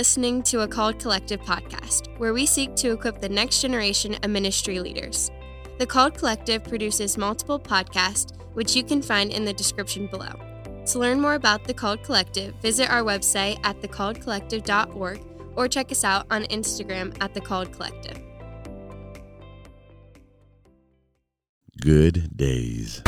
listening to a Called Collective podcast, where we seek to equip the next generation of ministry leaders. The Called Collective produces multiple podcasts, which you can find in the description below. To learn more about the Called Collective, visit our website at thecalledcollective.org or check us out on Instagram at The Called Collective. Good days.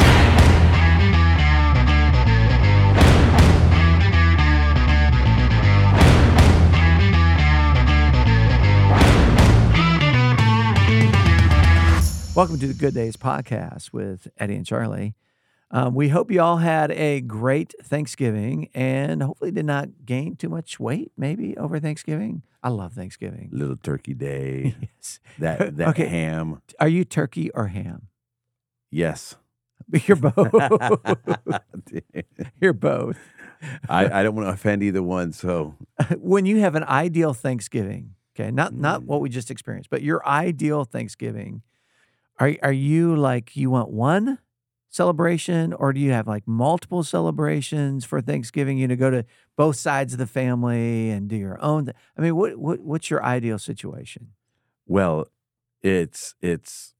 Welcome to the Good Days podcast with Eddy and Charlie. Um, we hope you all had a great Thanksgiving and hopefully did not gain too much weight maybe over Thanksgiving. I love Thanksgiving. Little turkey day. yes. That that Okay. ham. Are you turkey or ham? Yes. You're both. You're both. I, I don't want to offend either one, so when you have an ideal Thanksgiving, okay, not not Mm. what we just experienced, but your ideal Thanksgiving, are are you like you want one celebration, or do you have like multiple celebrations for Thanksgiving? You know, go to both sides of the family and do your own. th- I mean, what what what's your ideal situation? well, it's it's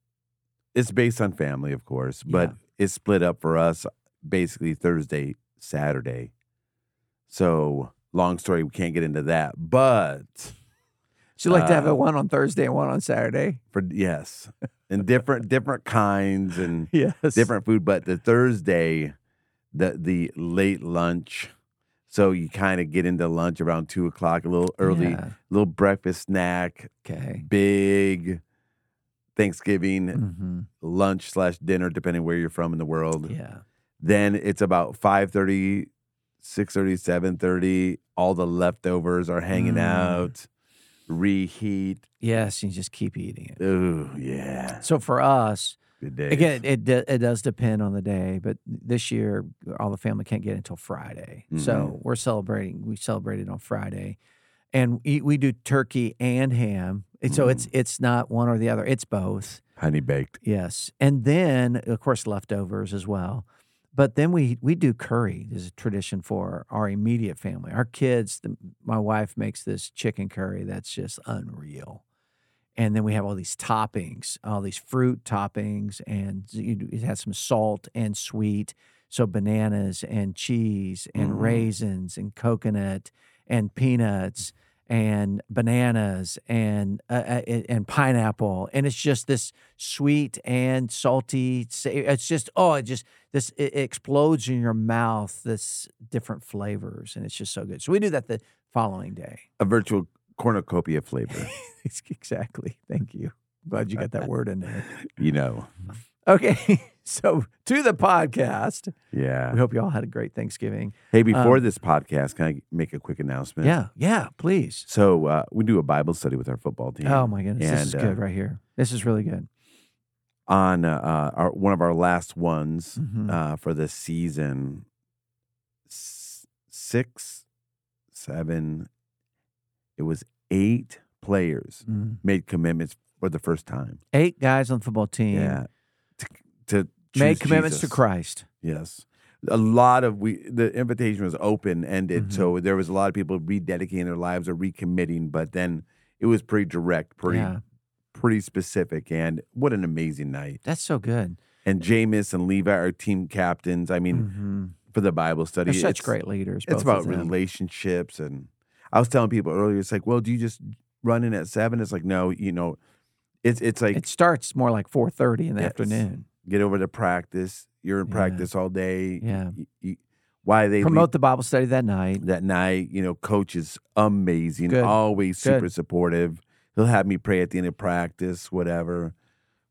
it's based on family, of course, but Yeah. it's split up for us basically Thursday, Saturday. So long story, we can't get into that. But You like to have Uh, a one on Thursday and one on Saturday? for yes. And different different kinds and Yes, different food, but the Thursday, the the late lunch. So you kind of get into lunch around two o'clock, a little early, Yeah. little breakfast snack, Okay. big Thanksgiving hmm lunch slash dinner, depending where you're from in the world. Yeah. Then it's about 5.30, 6.30, 7.30. All the leftovers are hanging Mm. out. Reheat. Yes, you just keep eating it. Ooh, yeah. So for us, Good day. Again, it it does depend on the day, but this year all the family can't get until Friday, so Mhm. we're celebrating. We celebrated on Friday, and we, we do turkey and ham. And so it's it's not one or the other; it's both. honey baked. Yes, and then of course leftovers as well. But then we we do curry. There's a tradition for our immediate family. Our kids, the, my wife makes this chicken curry that's just unreal. And then we have all these toppings, all these fruit toppings, and it has some salt and sweet. So bananas and cheese and Mm. raisins and coconut and peanuts and bananas and uh, uh, and and pineapple, and it's just this sweet and salty. It's just oh, it just this it explodes in your mouth. This different flavors, and it's just so good. So we do that the following day. A virtual cornucopia flavor, exactly. Thank you. Glad you got that word in there. you know. Okay, so to the podcast. Yeah. We hope you all had a great Thanksgiving. Hey, before Um, this podcast, can I make a quick announcement? Yeah, yeah. Please. So uh, we do a Bible study with our football team. Oh my goodness, this is uh, good right here. This is really good. on uh, uh, our one of our last ones Mhm. uh, for this season. Six, seven. It was eight players Mm. made commitments for the first time. Eight guys on the football team Yeah, to, made commitments Jesus. to Christ. Yes. A lot of we the invitation was open ended, Mhm. so there was a lot of people rededicating their lives or recommitting, but then it was pretty direct, pretty Yeah, pretty specific, and what an amazing night. that's so good. And Jameis and Levi are team captains. I mean, hmm for the Bible study, They're such it's, great leaders. It's about relationships, and I was telling people earlier, it's like, well, do you just run in at seven? It's like, no, you know, it's it's like It starts more like four thirty in the Yes. afternoon. Get over to practice. You're in Yeah. practice all day. Yeah. Y- y- why they leave- Promote the Bible study that night. that night. You know, coach is amazing, Good. always super Good. supportive. He'll have me pray at the end of practice, whatever.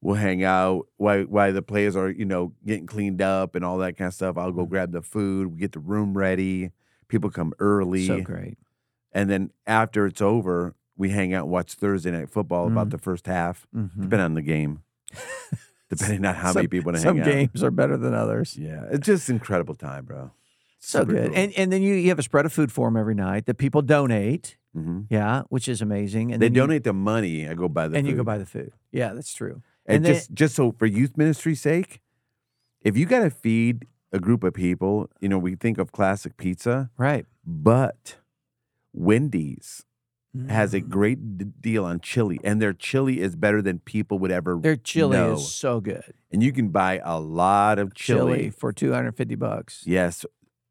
We'll hang out Why? Why the players are, you know, getting cleaned up and all that kind of stuff. I'll Mm-hmm. go grab the food, we get the room ready. People come early, So great. and then after it's over, we hang out and watch Thursday night football about Mm. the first half, Mhm. depending on the game, depending on how Some- many people to Some hang out. games are better than others. Yeah, it's just incredible time, bro. So Super good. cool. And and then you, you have a spread of food for them every night that people donate. Mhm. Yeah, which is amazing. And They then you- donate the money. I go buy the and you go food. buy the food. Yeah, that's true. And, And then- just just so for youth ministry's sake, if you got to feed a group of people, you know, we think of classic pizza, Right. but Wendy's has a Mm. great d- deal on chili, and their chili is better than people would ever. Their chili know. is so good. and you can buy a lot of Chili, chili. for 250 bucks. Yes,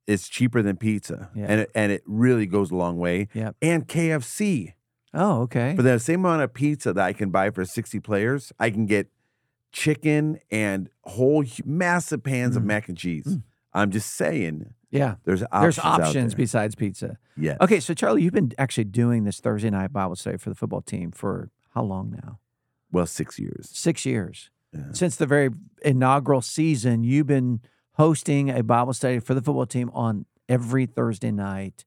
it's cheaper than pizza, Yeah. and it, and it really goes a long way. Yep. And KFC Oh, okay. for the same amount of pizza that I can buy for sixty players, I can get chicken and whole massive pans of Mm. mac and cheese. Mm. I'm just saying, yeah. there's options There's options there. besides pizza. Yes. Okay, so Charlie, you've been actually doing this Thursday night Bible study for the football team for how long now? Well, six years. Six years. Yeah. Since the very inaugural season, you've been hosting a Bible study for the football team on every Thursday night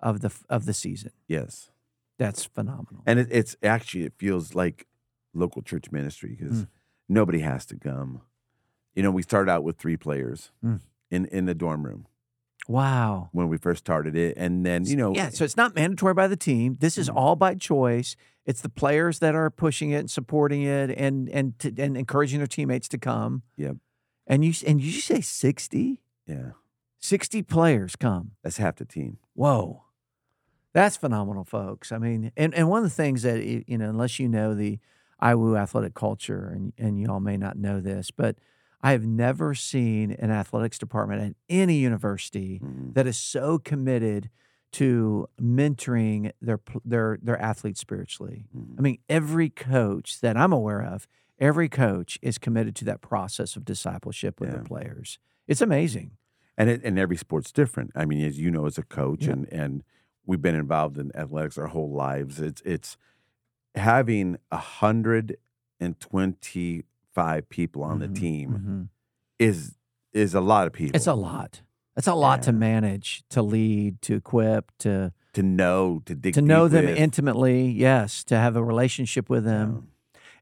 of the of the season. Yes. That's phenomenal. And it, it's actually it feels like local church ministry because Mm. nobody has to come. You know, we started out with three players Mm. In in the dorm room wow. when we first started it, and then you know, Yeah, so it's not mandatory by the team. This is Mhm. all by choice. It's the players that are pushing it and supporting it and and to, and encouraging their teammates to come. Yep. And you and you say 60? yeah, 60 players come. that's half the team. Whoa. That's phenomenal, folks. I mean, and, and one of the things that, you know, unless you know the IWU athletic culture, and, and you all may not know this, but I have never seen an athletics department at any university Mhm. that is so committed to mentoring their their their athletes spiritually. Mhm. I mean, every coach that I'm aware of, every coach is committed to that process of discipleship with Yeah. their players. It's amazing. and it, and every sport's different. I mean, as you know, as a coach, Yeah. and and we've been involved in athletics our whole lives. It's it's having a hundred and twenty five people on the Mhm, team mhm. is is a lot of people. It's a lot. It's a lot to manage, to lead, to equip, to to know to dig to know them with. intimately. Yes, to have a relationship with them.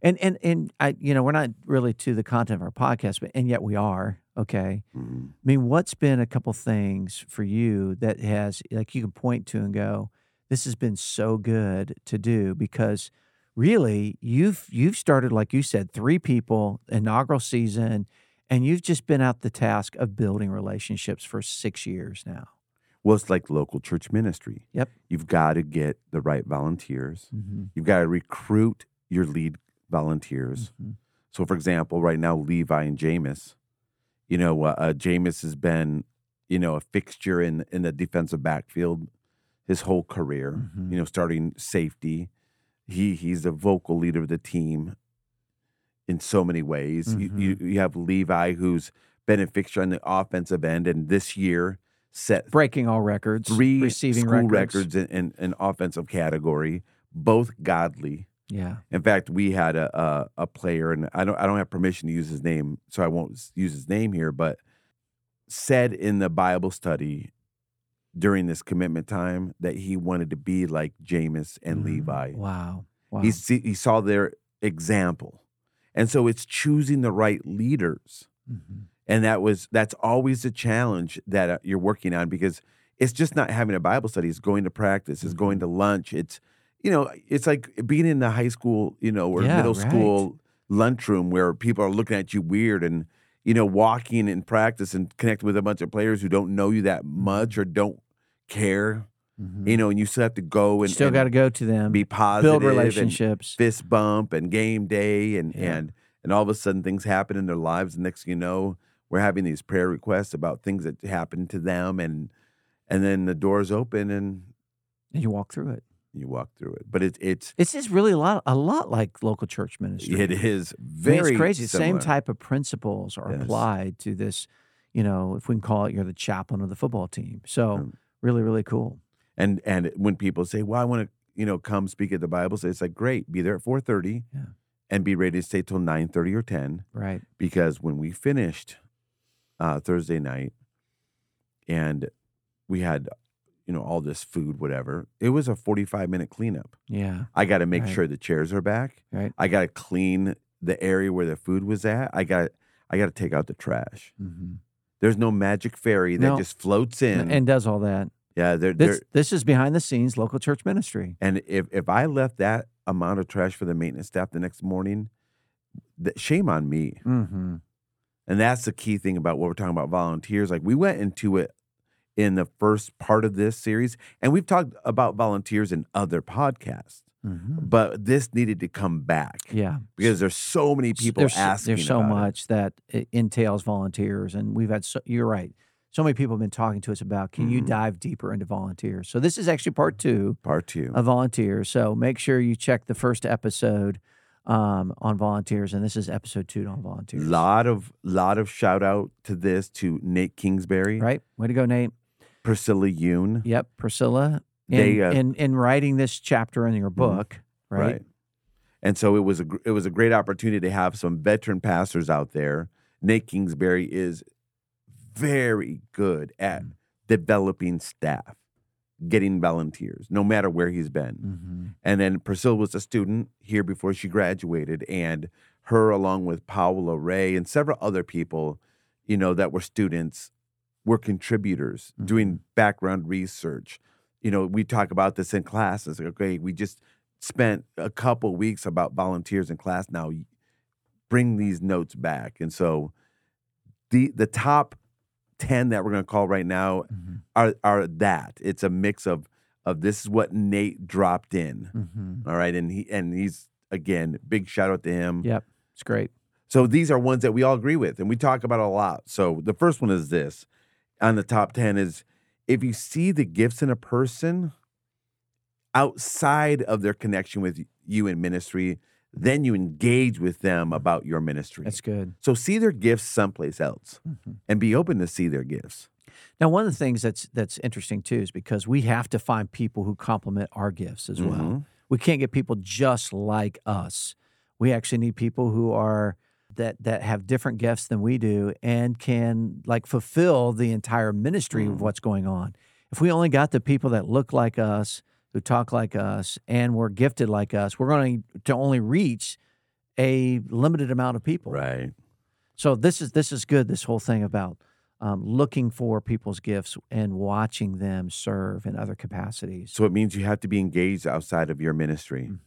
And and and I, you know, we're not really to the content of our podcast, but and yet we are. Okay. Yeah. Mhm. I mean, what's been a couple things for you that has like you can point to and go, this has been so good to do because really you've you've started like you said three people inaugural season and you've just been at the task of building relationships for 6 years now. Well, it's like local church ministry. Yep. You've got to get the right volunteers. Mm-hmm. You've got to recruit your lead volunteers. Mhm. So, for example, right now, Levi and Jameis, you know, uh, uh, Jameis has been, you know, a fixture in in the defensive backfield his whole career. Mhm. You know, starting safety, he he's the vocal leader of the team in so many ways. You, you Mm-hmm. you have Levi, who's been a fixture on the offensive end, and this year set Breaking all records, three receiving school records. records, in, in, in offensive category, both godly. Yeah. In fact, we had a, a a player, and I don't I don't have permission to use his name, so I won't use his name here. But said in the Bible study during this commitment time that he wanted to be like Jameis and Mhm. Levi. Wow. Wow. He see, he saw their example, and so it's choosing the right leaders, Mhm. and that was that's always a challenge that uh, you're working on because it's just not having a Bible study. It's going to practice. It's going Mm-hmm. to lunch. It's you know, it's like being in the high school, you know, or Yeah, middle right. school lunchroom where people are looking at you weird and you know, walking in practice and connecting with a bunch of players who don't know you that much or don't care, Mhm. you know, and you still have to go and Still got to go to them, be positive build relationships. fist bump and game day and Yeah. and and all of a sudden things happen in their lives and next thing you know we're having these prayer requests about things that happened to them and and then the doors open and and you walk through it. you walk through it but it's it's It's just really a lot, a lot like local church ministry. it is I mean, very it's crazy. The Same type of principles are Yes. applied to this. You know, if we can call it, you're the chaplain of the football team. So Um, really, really cool. and and when people say well i want to you know come speak at the bible study it's like great be there at 4.30 Yeah. and be ready to stay till 9.30 or 10 Right. because when we finished uh, thursday night and we had you know all this food whatever it was a 45 minute cleanup Yeah. i got to make Right. sure the chairs are back Right. i got to clean the area where the food was at i got i got to take out the trash hmm there's no magic fairy that No. just floats in And does all that. yeah they're, they're, This this is behind the scenes local church ministry. And if if I left that amount of trash for the maintenance staff the next morning, th- shame on me. Mm-hmm. And that's the key thing about what we're talking about volunteers. Like we went into it in the first part of this series, and we've talked about volunteers in other podcasts, Mhm. but this needed to come back Yeah. because there's so many people there's, asking. There's so about it. much that it entails volunteers, and we've had. So, you're right. So many people have been talking to us about. Can you Mhm. dive deeper into volunteers? So this is actually part two Part two. of volunteers. So make sure you check the first episode um, on volunteers, and this is episode two on volunteers. lot of lot of shout out to this to Nate Kingsbury, Right? Way to go, Nate. Priscilla Yoon, Yep, Priscilla. In, They, uh, in in writing this chapter in your book, right? And so it was a it was a great opportunity to have some veteran pastors out there. Nate Kingsbury is very good at Mm. developing staff, getting volunteers, no matter where he's been. Mm-hmm. And then Priscilla was a student here before she graduated, and her, along with Paola Ray and several other people, you know, that were students, were contributors doing background research. You know, we talk about this in classes. Okay, we just spent a couple weeks about volunteers in class. Now, bring these notes back, and so the the top ten that we're going to call right now Mm-hmm. are are that. It's a mix of of this is what Nate dropped in. Mm-hmm. All right, and he and he's again big shout out to him. Yep, it's great. So these are ones that we all agree with and we talk about a lot. So the first one is this on the top 10 is if you see the gifts in a person outside of their connection with you in ministry, then you engage with them about your ministry. That's good. so see their gifts someplace else Mhm. and be open to see their gifts. Now, one of the things that's that's interesting too is because we have to find people who complement our gifts as well. Mhm. We can't get people just like us. We actually need people who are that that have different gifts than we do and can like fulfill the entire ministry Mhm. of what's going on. If we only got the people that look like us, who talk like us, and were gifted like us, we're going to only reach a limited amount of people. Right. So this is this is good. This whole thing about um, looking for people's gifts and watching them serve in other capacities. So it means you have to be engaged outside of your ministry. Mm.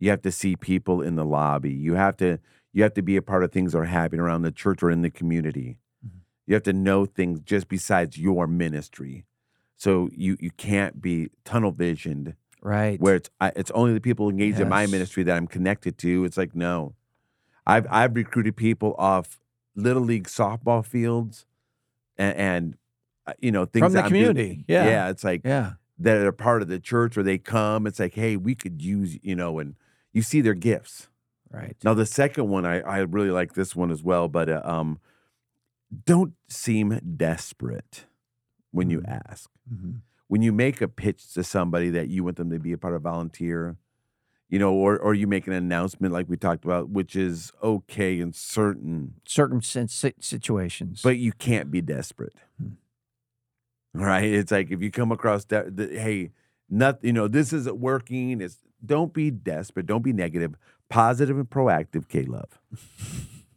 You have to see people in the lobby. You have to you have to be a part of things that are happening around the church or in the community. Mhm. You have to know things just besides your ministry. So you you can't be tunnel visioned right. where it's I, it's only the people engaged in my ministry that I'm connected to. It's like no, I've I've recruited people off little league softball fields, and, and uh, you know things From the I'm doing- community. Yeah. yeah. It's like yeah. that are part of the church or they come. It's like, hey, we could use, you know, and you see their gifts. Right. Now, the second one, I, I really like this one as well, but uh, um, don't seem desperate when you Mm. ask. Mhm. When you make a pitch to somebody that you want them to be a part of volunteer, you know, or or you make an announcement like we talked about, which is okay in certain, Certain situations. but you can't be desperate. Hmm. Right? It's like if you come across that, the, hey, not you know, this isn't working. It's don't be desperate. Don't be negative. Positive and proactive, K Love.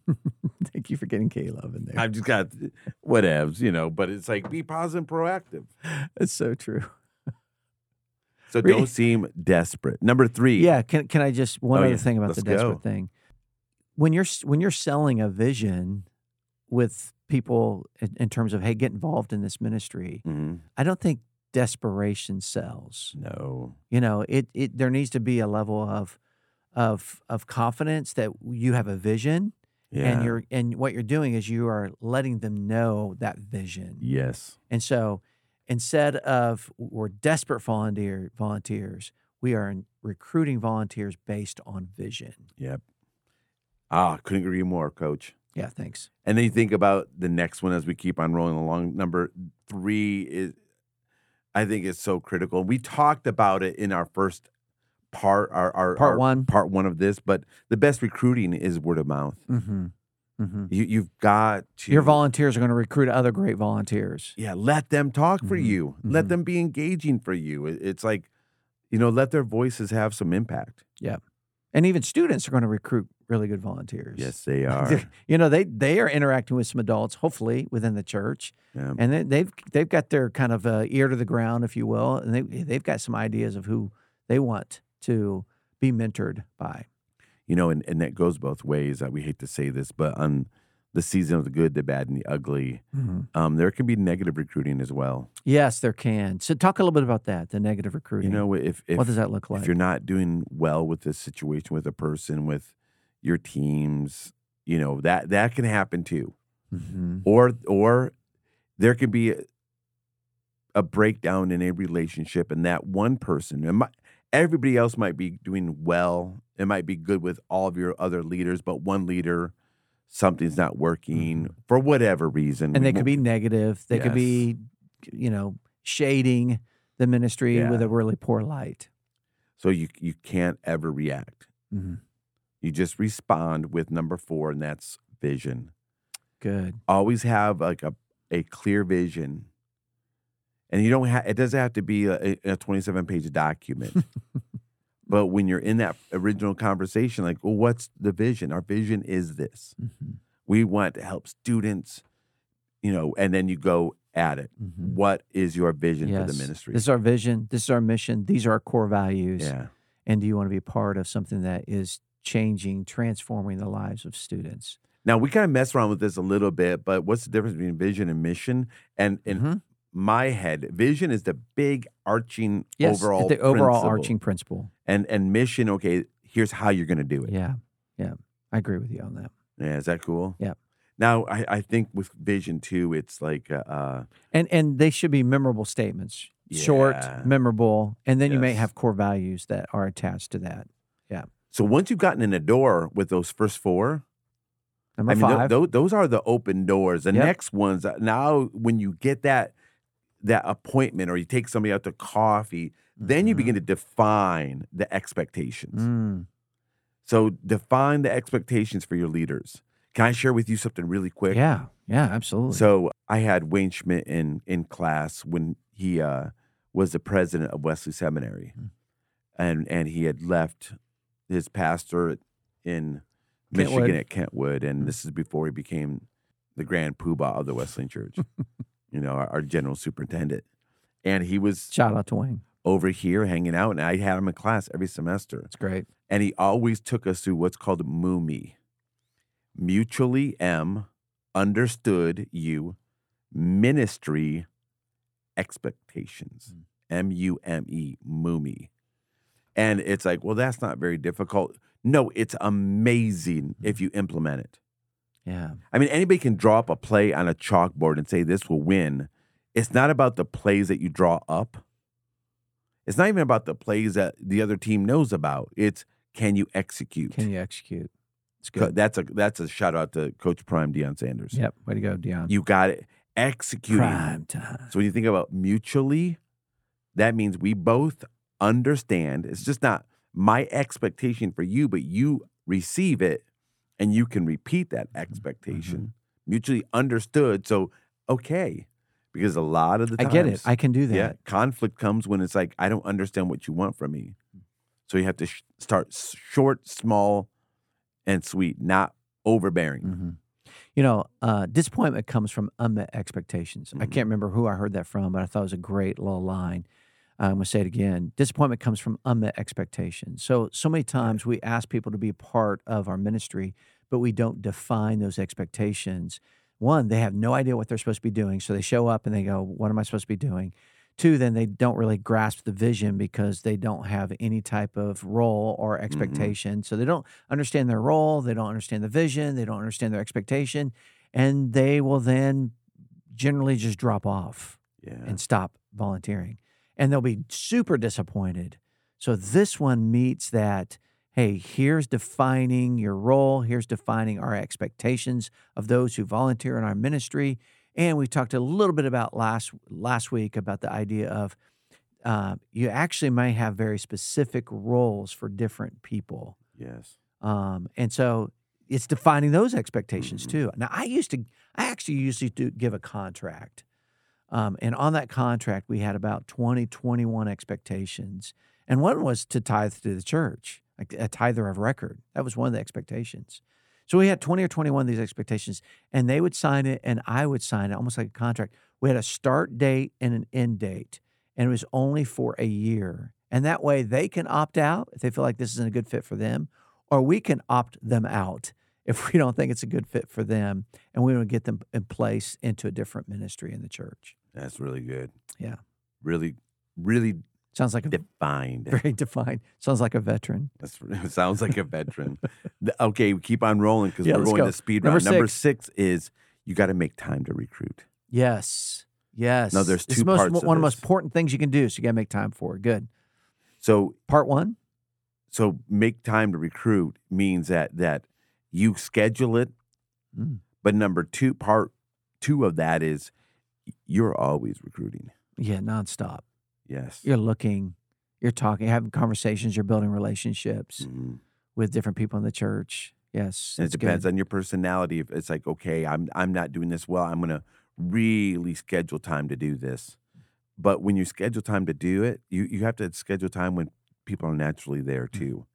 thank you for getting Caleb in there. I've just got whatevs, you know, but it's like be positive and proactive. It's so true. So Really? don't seem desperate. Number three. Yeah. Can can I just one Oh, other yeah. thing about Let's the desperate go. thing? When you're when you're selling a vision with people in, in terms of hey, get involved in this ministry, Mhm. I don't think desperation sells. No. You know, it it there needs to be a level of of of confidence that you have a vision Yeah. and you're and what you're doing is you are letting them know that vision. yes. And so instead of we're desperate volunteer volunteers, we are recruiting volunteers based on vision. Yep. Ah, couldn't agree more, coach. Yeah, thanks. And then you think about the next one as we keep on rolling along. Number three is, I think, is so critical. We talked about it in our first part, our, our Part our one. part one of this. But the best recruiting is word of mouth. Mm-hmm. Mm-hmm. You you've got to Your volunteers are going to recruit other great volunteers. yeah. Let them talk for Mhm, you. Let mhm. them be engaging for you. It- it's like, you know, let their voices have some impact. Yeah, and even students are going to recruit really good volunteers. Yes, they are. you know, they they are interacting with some adults, hopefully within the church, Yeah. and they, they've they've got their kind of uh, ear to the ground, if you will, and they they've got some ideas of who they want to be mentored by. you know, and, and that goes both ways. Uh, we hate to say this, but on the season of the good, the bad, and the ugly. Mhm. Um, there can be negative recruiting as well. Yes, there can. So talk a little bit about that, the negative recruiting. You know, if if what does that look like? if you're not doing well with this situation with a person, with your teams, you know that that can happen too. Mhm. Or or there could be a, a breakdown in a relationship, and that one person, and mi- everybody else might be doing well. It might be good with all of your other leaders, but one leader, something's not working for whatever reason. Mm-hmm. and they could be negative. They could be, you know, shading the ministry with a really poor light. so you you can't ever react. Mhm. You just respond with number four, and that's vision. Good. always have like a, a clear vision and you don't have it doesn't have to be a, a 27 page document but when you're in that original conversation like well what's the vision our vision is this Mhm. we want to help students you know and then you go at it Mhm. what is your vision for the ministry This is our vision. This is our mission. These are our core values. yeah And do you want to be a part of something that is changing, transforming the lives of students? now we kind of mess around with this a little bit but what's the difference between vision and mission and in Mhm. My head vision is the big arching Yes, overall the overall principle. arching principle. and and mission okay here's how you're going to do it yeah. Yeah. Yeah. I agree with you on that. Yeah, is that cool Yeah. now i i think with vision too it's like uh, uh And and they should be memorable statements. Short, memorable, and then you may have core values that are attached to that. Yeah. So once you've gotten in the door with those first four Number i mean five. tho- those are the open doors the Yep. next ones uh, now when you get that that appointment or you take somebody out to coffee then you Mhm. begin to define the expectations Mm. so define the expectations for your leaders can i share with you something really quick Yeah. Yeah. Absolutely. So I had Wayne Schmidt in in class when he uh, was the president of Wesley Seminary, Mm. and and he had left his pastor in Kentwood. Michigan at Kentwood, and Mm. this is before he became the grand poobah of the Wesleyan Church. you know, our, our general superintendent, and he was Shout out to Wayne. over here hanging out, and I had him in class every semester, It's great. and he always took us through what's called MUMI, mutually M, understood you, ministry expectations, mm. M U M E, MUMI. And it's like, well, that's not very difficult. No, it's amazing mm-hmm. if you implement it. Yeah. I mean, anybody can draw up a play on a chalkboard and say this will win. It's not about the plays that you draw up. It's not even about the plays that the other team knows about. It's can you execute? Can you execute? It's good. That's a that's a shout out to Coach Prime Deion Sanders. Yep. Way to go, Deion. You got it. Executing. Prime time. So when you think about mutually, that means we both understand. It's just not my expectation for you, but you receive it and you can repeat that Mm-hmm. expectation. Mutually understood. So okay. Because a lot of the times, I get it. I can do that. yeah, conflict comes when it's like I don't understand what you want from me. So you have to sh- start short, small, and sweet, not overbearing. Mhm. You know, uh, disappointment comes from unmet expectations. I Mhm. can't remember who I heard that from, but I thought it was a great little line. Um, I'm going to say it again. Disappointment comes from unmet expectations. So, so many times we ask people to be a part of our ministry, but we don't define those expectations. One, they have no idea what they're supposed to be doing. So they show up and they go, What am I supposed to be doing? Two, then they don't really grasp the vision because they don't have any type of role or mm-hmm. expectation. So they don't understand their role, they don't understand the vision, they don't understand their expectation, and they will then generally just drop off Yeah. and stop volunteering. And they'll be super disappointed. So this one meets that hey, here's defining your role, here's defining our expectations of those who volunteer in our ministry. And we talked a little bit about last last week about the idea of uh, you actually may have very specific roles for different people. yes. Um, and so it's defining those expectations Mhm. too. Now, I used to, I actually usually do give a contract. Um, and on that contract, we had about 20, 21 expectations. And one was to tithe to the church, like a tither of record. That was one of the expectations. So we had 20 or 21 of these expectations, and they would sign it, and I would sign it almost like a contract. We had a start date and an end date, and it was only for a year. And that way they can opt out if they feel like this isn't a good fit for them, or we can opt them out if we don't think it's a good fit for them and we want to get them in place into a different ministry in the church. That's really good. Yeah. Really, really Sounds like a defined. very defined. Sounds like a veteran. That's sounds like a veteran. Okay, we keep on rolling because Yeah, we're going go. to speed Number round. Number six. six is you got to make time to recruit. Yes. Yes. No, there's It's two most, parts of one of the most important things you can do. So you got to make time for it. Good. So Part one. so make time to recruit means that that you schedule it. Mm. But number two, part two of that is you're always recruiting. Yeah. Nonstop. Yes. You're looking, you're talking, having conversations, you're building relationships Mhm. with different people in the church. Yes. And it depends good. on your personality. If it's like, okay, I'm I'm not doing this well, I'm gonna really schedule time to do this. But when you schedule time to do it, you you have to schedule time when people are naturally there Mm. too.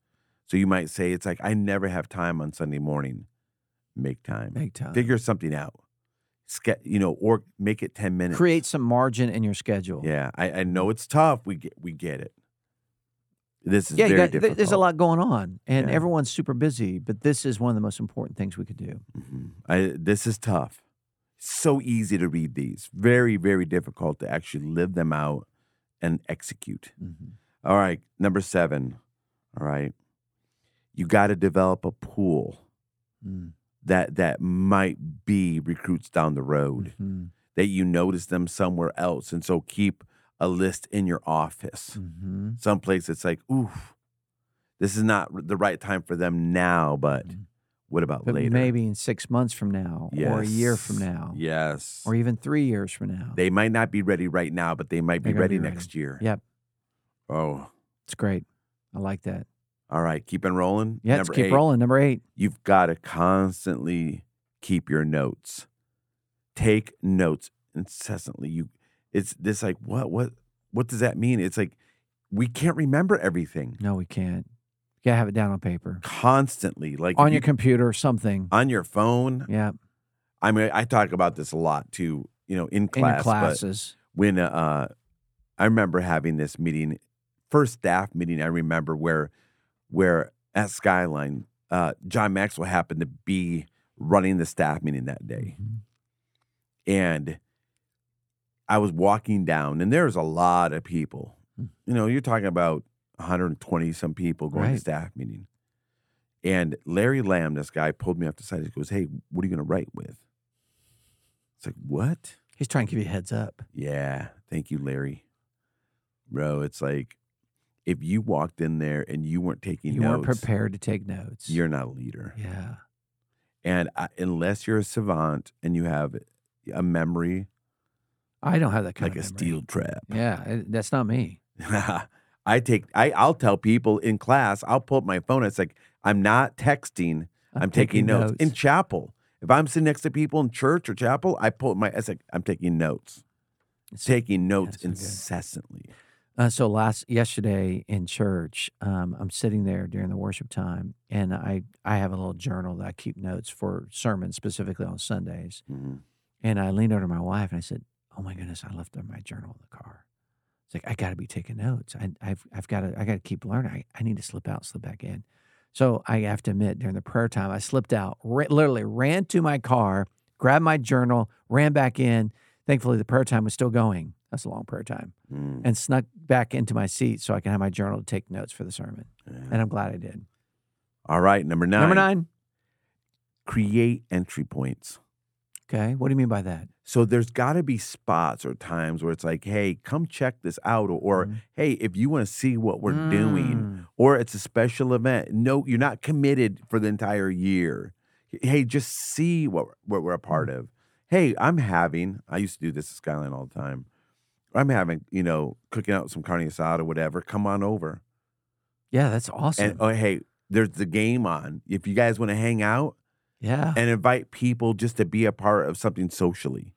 So you might say it's like I never have time on Sunday morning. Make time. Make time. Figure something out. Ske- you know, or make it ten minutes. Create some margin in your schedule. Yeah, I, I know it's tough. We get we get it. This is Yeah, very got, difficult. there's a lot going on, and Yeah. everyone's super busy. But this is one of the most important things we could do. Mhm. I, this is tough. So easy to read these. Very, very difficult to actually live them out and execute. All right, number seven. All right, you got to develop a pool Mm. That that might be recruits down the road. Mhm. That you notice them somewhere else, and so keep a list in your office. Mhm. Someplace it's like, oof, this is not the right time for them now, but Mhm. what about But later? maybe in six months from now, or a year from now, Yes. or even three years from now. They might not be ready right now, but they might be They're ready be ready. next year. Yep, Oh, it's great. I like that. All right. Keep on rolling. Yeah, let's keep eight, rolling. Number eight. You've got to constantly keep your notes. Take notes incessantly. You, it's this like what what what does that mean? It's like we can't remember everything No, we can't. You gotta have it down on paper, constantly. Like on if your you- computer, something. on your phone. Yeah, I mean, I talk about this a lot too. You know, in in class. but- classes. when uh, I remember having this meeting, first staff meeting. I remember where where at Skyline, uh, John Maxwell happened to be running the staff meeting that day, Mhm. and I was walking down, and there's a lot of people. Mm. You know, you're talking about 120 some people going to staff meeting. And Larry Lamb, this guy, pulled me up to the side. He goes, "Hey, what are you going to write with?" It's like, "What?" He's trying to give you a heads up. Yeah. Thank you, Larry. Bro, it's like if you walked in there and you weren't taking You weren't prepared to take notes. you're not a leader. yeah. And I, unless you're a savant and you have a memory I don't have that kind of like a memory. steel trap, Yeah, it- that's not me. I take I I'll tell people in class, I'll pull up my phone. It's like I'm not texting, I'm, taking, notes. in chapel. If I'm sitting next to people in church or chapel, I pull up my it's like I'm taking notes. It's- Taking notes so good. Uh, so last yesterday in church, um, I'm sitting there during the worship time, and I I have a little journal that I keep notes for sermons, specifically on Sundays. Mhm. And I leaned over to my wife and I said, "Oh my goodness, I left my journal in the car." It's like I got to be taking notes. I, I've I've got to I got to keep learning. I, I need to slip out, slip back in. So I have to admit, during the prayer time, I slipped out, ra- literally ran to my car, grabbed my journal, ran back in. Thankfully, the prayer time was still going. That's a long prayer time Mm. and snuck back into my seat so I can have my journal to take notes for the sermon. Yeah. And I'm glad I did. All right, number nine. Number nine. create entry points. Okay. What do you mean by that? So there's got to be spots or times where it's like, hey, come check this out, or, or Mhm. hey, if you want to see what we're doing, Mm. or it's a special event. No, you're not committed for the entire year. Hey, just see what what we're a part Mm. of. Hey, I'm having. I used to do this at Skyline all the time. I'm having, you know, cooking out some carne asada or whatever. Come on over. Yeah, that's awesome. And oh, hey, there's the game on. If you guys want to hang out, yeah. and invite people just to be a part of something socially.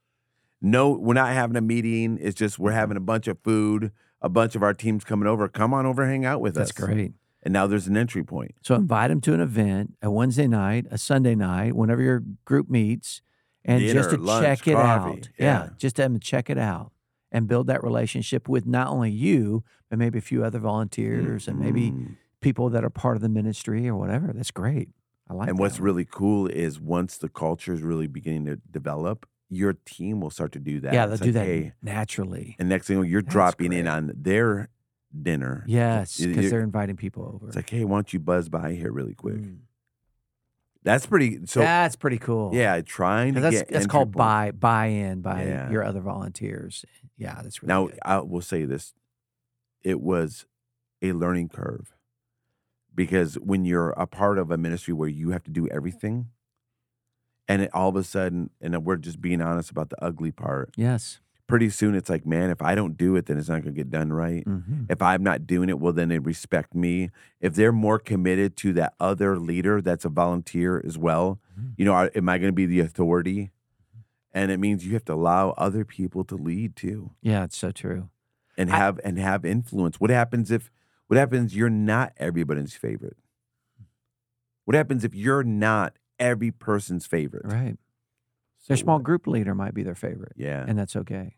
No, we're not having a meeting. It's just we're mm-hmm. having a bunch of food, a bunch of our teams coming over. Come on over, hang out with That's us. That's great. And now there's an entry point. So invite them to an event, a Wednesday night, a Sunday night, whenever your group meets, and just to lunch, check it coffee, out. yeah. just to have them check it out and build that relationship with not only you, but maybe a few other volunteers and maybe Mhm. people that are part of the ministry or whatever. That's great. I like that. and that what's really cool is once the culture is really beginning to develop, your team will start to do that. yeah, they'll It's do like, that Hey, naturally. and next thing you're That's dropping in on their dinner. Yes, because they're inviting people over. It's like, hey, why don't you buzz by here really quick? Mm. That's pretty. So that's pretty cool. yeah, trying to that's get that's called points. buy buy in by Yeah. your other volunteers. Yeah, that's really Now good. I will say this: it was a learning curve because when you're a part of a ministry where you have to do everything, and it, all of a sudden, and we're just being honest about the ugly part. Yes. Pretty soon, it's like, man, if I don't do it, then it's not going to get done right. hmm If I'm not doing it, well, then they respect me. If they're more committed to that other leader that's a volunteer as well, Mhm. you know, are, am I going to be the authority? And it means you have to allow other people to lead too Yeah, it's so true. and I- have and have influence. What happens if what happens you're not everybody's favorite? What happens if you're not every person's favorite? Right. So Their small what? group leader might be their favorite, Yeah. and that's okay.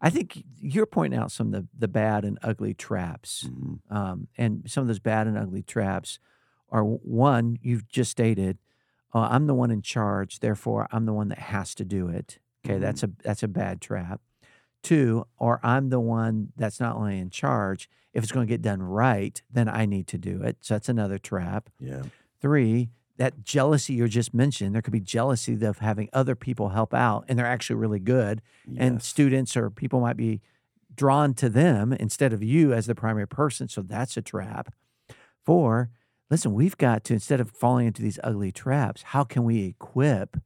I think you're pointing out some of the, the bad and ugly traps. Mhm. Um, and some of those bad and ugly traps are one, you've just stated, uh, I'm the one in charge, therefore I'm the one that has to do it. Okay, that's a that's a bad trap. Two, or I'm the one that's not only in charge. If it's going to get done right, then I need to do it. So that's another trap. Yeah. Three, that jealousy you just mentioned, there could be jealousy of having other people help out and they're actually really good. And students or people might be drawn to them instead of you as the primary person. So that's a trap. Four, listen, we've got to, instead of falling into these ugly traps, how can we equip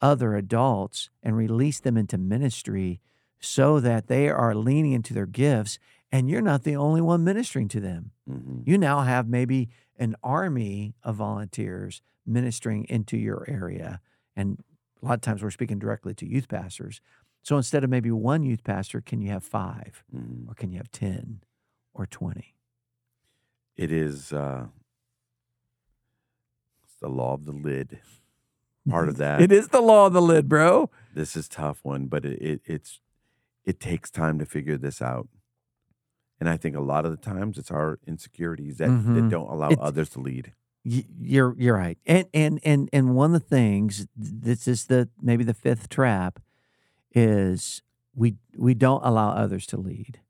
other adults and release them into ministry so that they are leaning into their gifts and you're not the only one ministering to them? Mhm. you now have maybe an army of volunteers ministering into your area. And a lot of times we're speaking directly to youth pastors. So instead of maybe one youth pastor, can you have five Mhm. or can you have 10 or 20? It is uh it's the law of the lid. Part of that. It is the law of the lid, bro. this is tough one, but it, it it's it takes time to figure this out. And I think a lot of the times it's our insecurities that, that Mhm. don't allow It's- others to lead. Y- You're you're right, and and and and one of the things this is the maybe the fifth trap is we we don't allow others to lead,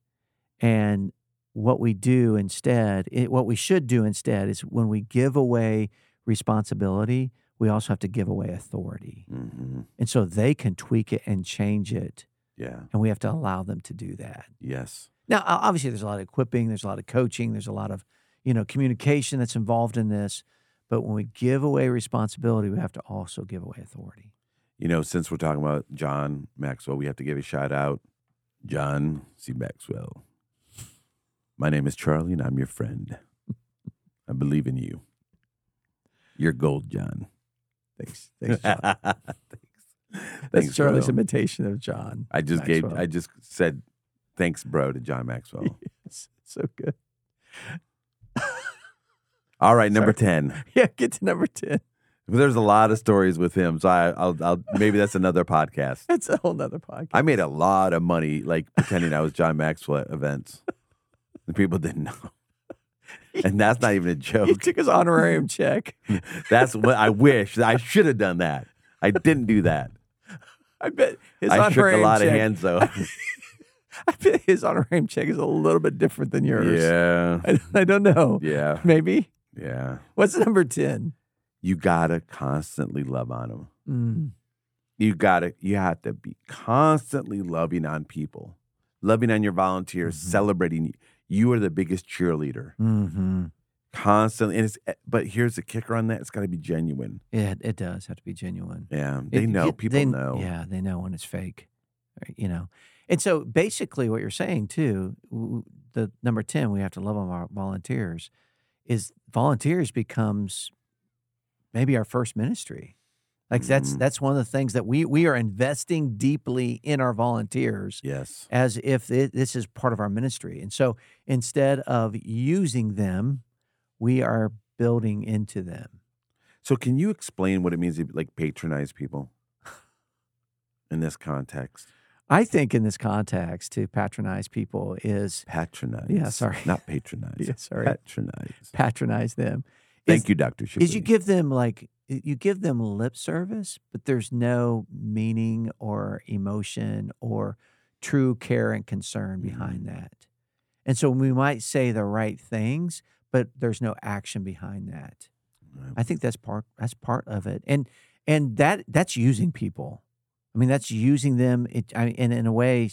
and what we do instead, it, what we should do instead is when we give away responsibility, we also have to give away authority, hmm and so they can tweak it and change it, Yeah. and we have to allow them to do that. Yes. Now, obviously, there's a lot of equipping, there's a lot of coaching, there's a lot of you know communication that's involved in this. But when we give away responsibility, we have to also give away authority. You know, since we're talking about John Maxwell, we have to give a shout out. John C. Maxwell. My name is Charlie, and I'm your friend. I believe in you. You're gold, John. Thanks, thanks, John. Thanks. That's Thanks, Charlie's imitation of John. I just gave. I just said, thanks, bro, to John Maxwell. Yes, so good. All right, number ten. Yeah, get to number ten. There's a lot of stories with him, so I, I'll, I'll maybe that's another podcast. That's a whole nother podcast. I made a lot of money like pretending I was John Maxwell at events. And people didn't know. And that's not even a joke. he took his honorarium check. That's what I wish. I should have done that. I didn't do that. I bet his I shook a lot check. of hands though. I bet his honorarium check is a little bit different than yours. yeah. I, I don't know. Yeah. Maybe. Yeah. What's number ten? You gotta constantly love on them. Mm. You gotta you have to be constantly loving on people. Loving on your volunteers, Mhm. celebrating you. You are the biggest cheerleader. Hmm. Constantly and it's eh, but here's the kicker on that. It's gotta be genuine. Yeah, it does have to be genuine. Yeah. They It- know. it- People they- know. Yeah, they know when it's fake. You know, and so basically, what you're saying too, the number ten, we have to love our volunteers. Is volunteers becomes maybe our first ministry. Like that's Mhm. that's one of the things that we we are investing deeply in our volunteers Yes. as if it, this is part of our ministry. And so instead of using them, we are building into them. So can you explain what it means to like patronize people in this context? I think in this context, to patronize people is Patronize. Yeah, sorry. Not patronize. Yeah, sorry. Patronize. patronize them Thank is, you, Doctor. is you give them like you give them lip service, but there's no meaning or emotion or true care and concern behind Mhm. that. And so we might say the right things, but there's no action behind that. I think that's part that's part of it, and and that that's using people. I mean, that's using them. It, I, and in a way,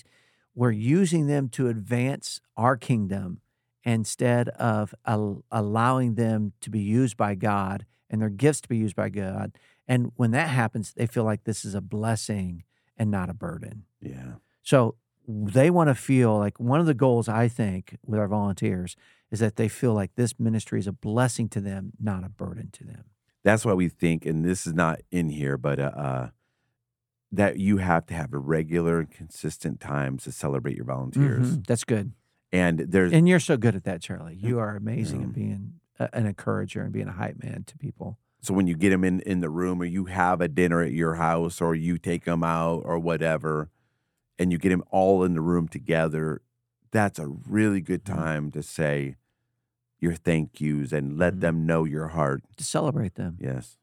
we're using them to advance our kingdom instead of al- allowing them to be used by God and their gifts to be used by God. And when that happens, they feel like this is a blessing and not a burden. yeah. So they want to feel like one of the goals I think with our volunteers is that they feel like this ministry is a blessing to them, not a burden to them. That's why we think, and this is not in here, but uh, uh, that you have to have a regular and consistent times to celebrate your volunteers. Mhm. That's good. And there's And you're so good at that, Charlie. You are amazing Yeah. at being a, an encourager and being a hype man to people. so when you get them in in the room, or you have a dinner at your house, or you take them out, or whatever, and you get them all in the room together, that's a really good Mhm. time to say your thank yous and let Mhm. them know your heart. To celebrate them. Yes.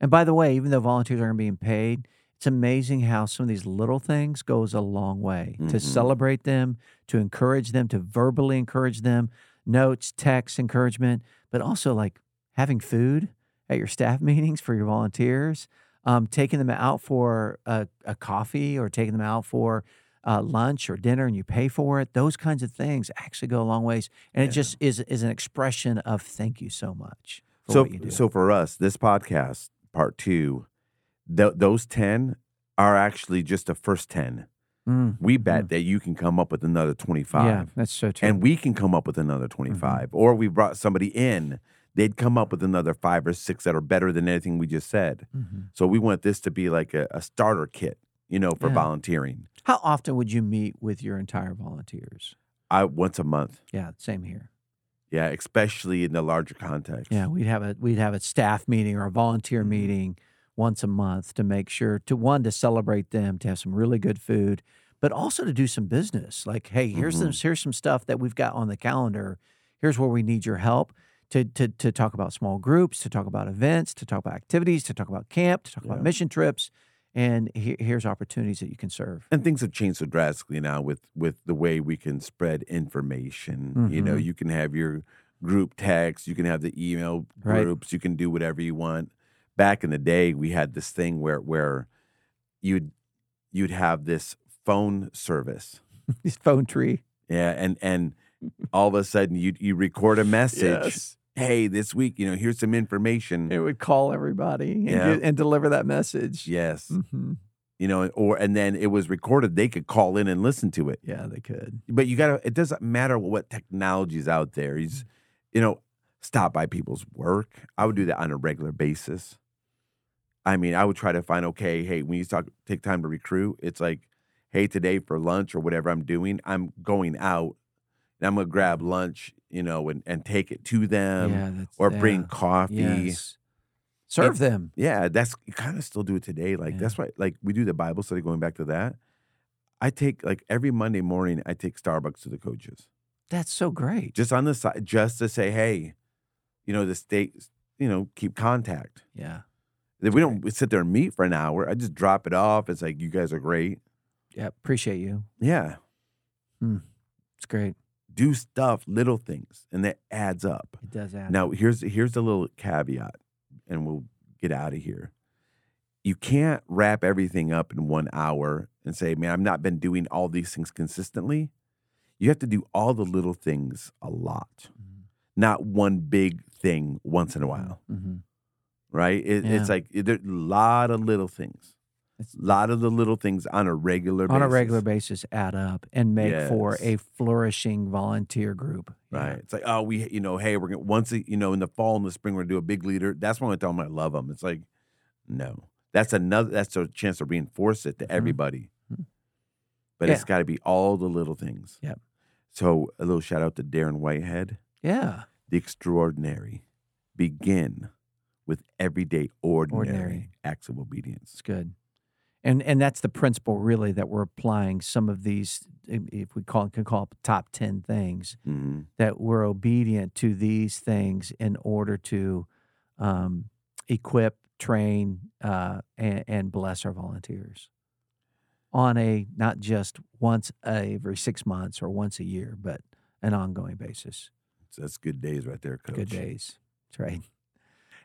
And by the way, even though volunteers aren't being paid, it's amazing how some of these little things goes a long way to Mhm. celebrate them, to encourage them, to verbally encourage them, notes, texts, encouragement, but also like having food at your staff meetings for your volunteers, um, taking them out for a, a coffee or taking them out for uh, lunch or dinner and you pay for it. Those kinds of things actually go a long ways. And it just is, is an expression of thank you so much for So what you do. so for us, this podcast part two, th- those ten are actually just the first ten. Mm, We bet that you can come up with another twenty five. Yeah, that's so true. and we can come up with another Mm-hmm. 25 or we brought somebody in they'd come up with another five or six that are better than anything we just said Mhm. so we want this to be like a, a starter kit you know for Yeah. volunteering How often would you meet with your entire volunteers? i once a month Yeah, same here. yeah especially in the larger context Yeah, we'd have a we'd have a staff meeting or a volunteer Mhm. meeting once a month to make sure to one to celebrate them, to have some really good food, but also to do some business. Like, hey, here's Mhm. some here's some stuff that we've got on the calendar. Here's where we need your help. To, to, to talk about small groups, to talk about events, to talk about activities, to talk about camp, to talk Yeah. about mission trips, and here, here's opportunities that you can serve. and things have changed so drastically now with with the way we can spread information you know Mhm. you can have your group text you can have the email Right. groups you can do whatever you want back in the day we had this thing where where you'd you'd have this phone service This phone tree. yeah and and all of a sudden you you record a message yes. hey this week you know here's some information It would call everybody and, Yeah. and deliver that message. yes hmm you know or and then it was recorded they could call in and listen to it Yeah, they could. but you gotta it doesn't matter what technology is out there you, just, you know stop by people's work i would do that on a regular basis i mean i would try to find okay hey when you talk take time to recruit it's like hey today for lunch or whatever i'm doing i'm going out and i'm gonna grab lunch you know and, and take it to them yeah, or bring coffee Yes. Serve them. yeah, that's you kind of still do it today. Like Yeah. that's why, like we do the Bible study. Going back to that, I take like every Monday morning, I take Starbucks to the coaches That's so great. just on the side, just to say, hey, you know, the state, you know, keep contact. yeah. If we don't sit there and meet for an hour, I just drop it off. It's like you guys are great. Yeah. Appreciate you. Yeah, It's great. do stuff, little things, and that adds up. It does add. Now, here's here's the little caveat, and we'll get out of here. You can't wrap everything up in one hour and say, "Man, I've not been doing all these things consistently." You have to do all the little things a lot, Mhm. not one big thing once in a while, Mhm. Right? It, Yeah. It's like a lot of little things, It's- a lot of the little things on a regular On basis. a regular basis, add up and make for a flourishing volunteer group. Yeah. Right. It's like, oh, we, you know, hey, we're going to, once, you know, in the fall and the spring, we're going to do a big leader. That's when I tell them I love them. It's like, no, that's another, that's a chance to reinforce it to Mhm. everybody. Mhm. But Yeah. it's got to be all the little things. Yep. So a little shout out to Darren Whitehead. Yeah. The extraordinary begin with everyday ordinary, Ordinary. acts of obedience. It's good. And and that's the principle really that we're applying some of these if we call can call it top 10 things hmm that we're obedient to these things in order to um, equip, train, uh, and, and bless our volunteers on a not just once every six months or once a year, but an ongoing basis. So that's good days right there, coach. Good days. That's right.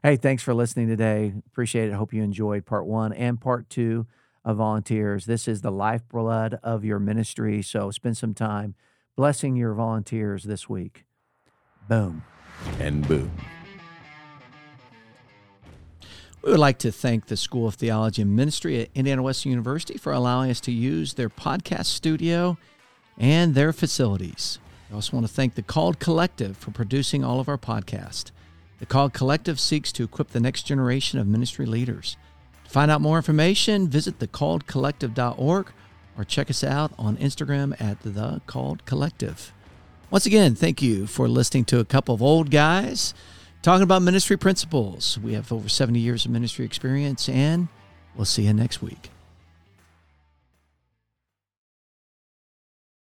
Hey, thanks for listening today. Appreciate it. Hope you enjoyed part one and part two of volunteers. This is the lifeblood of your ministry. So spend some time blessing your volunteers this week. Boom. And boom. We would like to thank the School of Theology and Ministry at Indiana Wesleyan University for allowing us to use their podcast studio and their facilities. We also want to thank the Called Collective for producing all of our podcasts. The Called Collective seeks to equip the next generation of ministry leaders. To find out more information, visit thecalledcollective.org or check us out on Instagram at The Called Collective. Once again, thank you for listening to a couple of old guys talking about ministry principles. We have over 70 years of ministry experience, and we'll see you next week.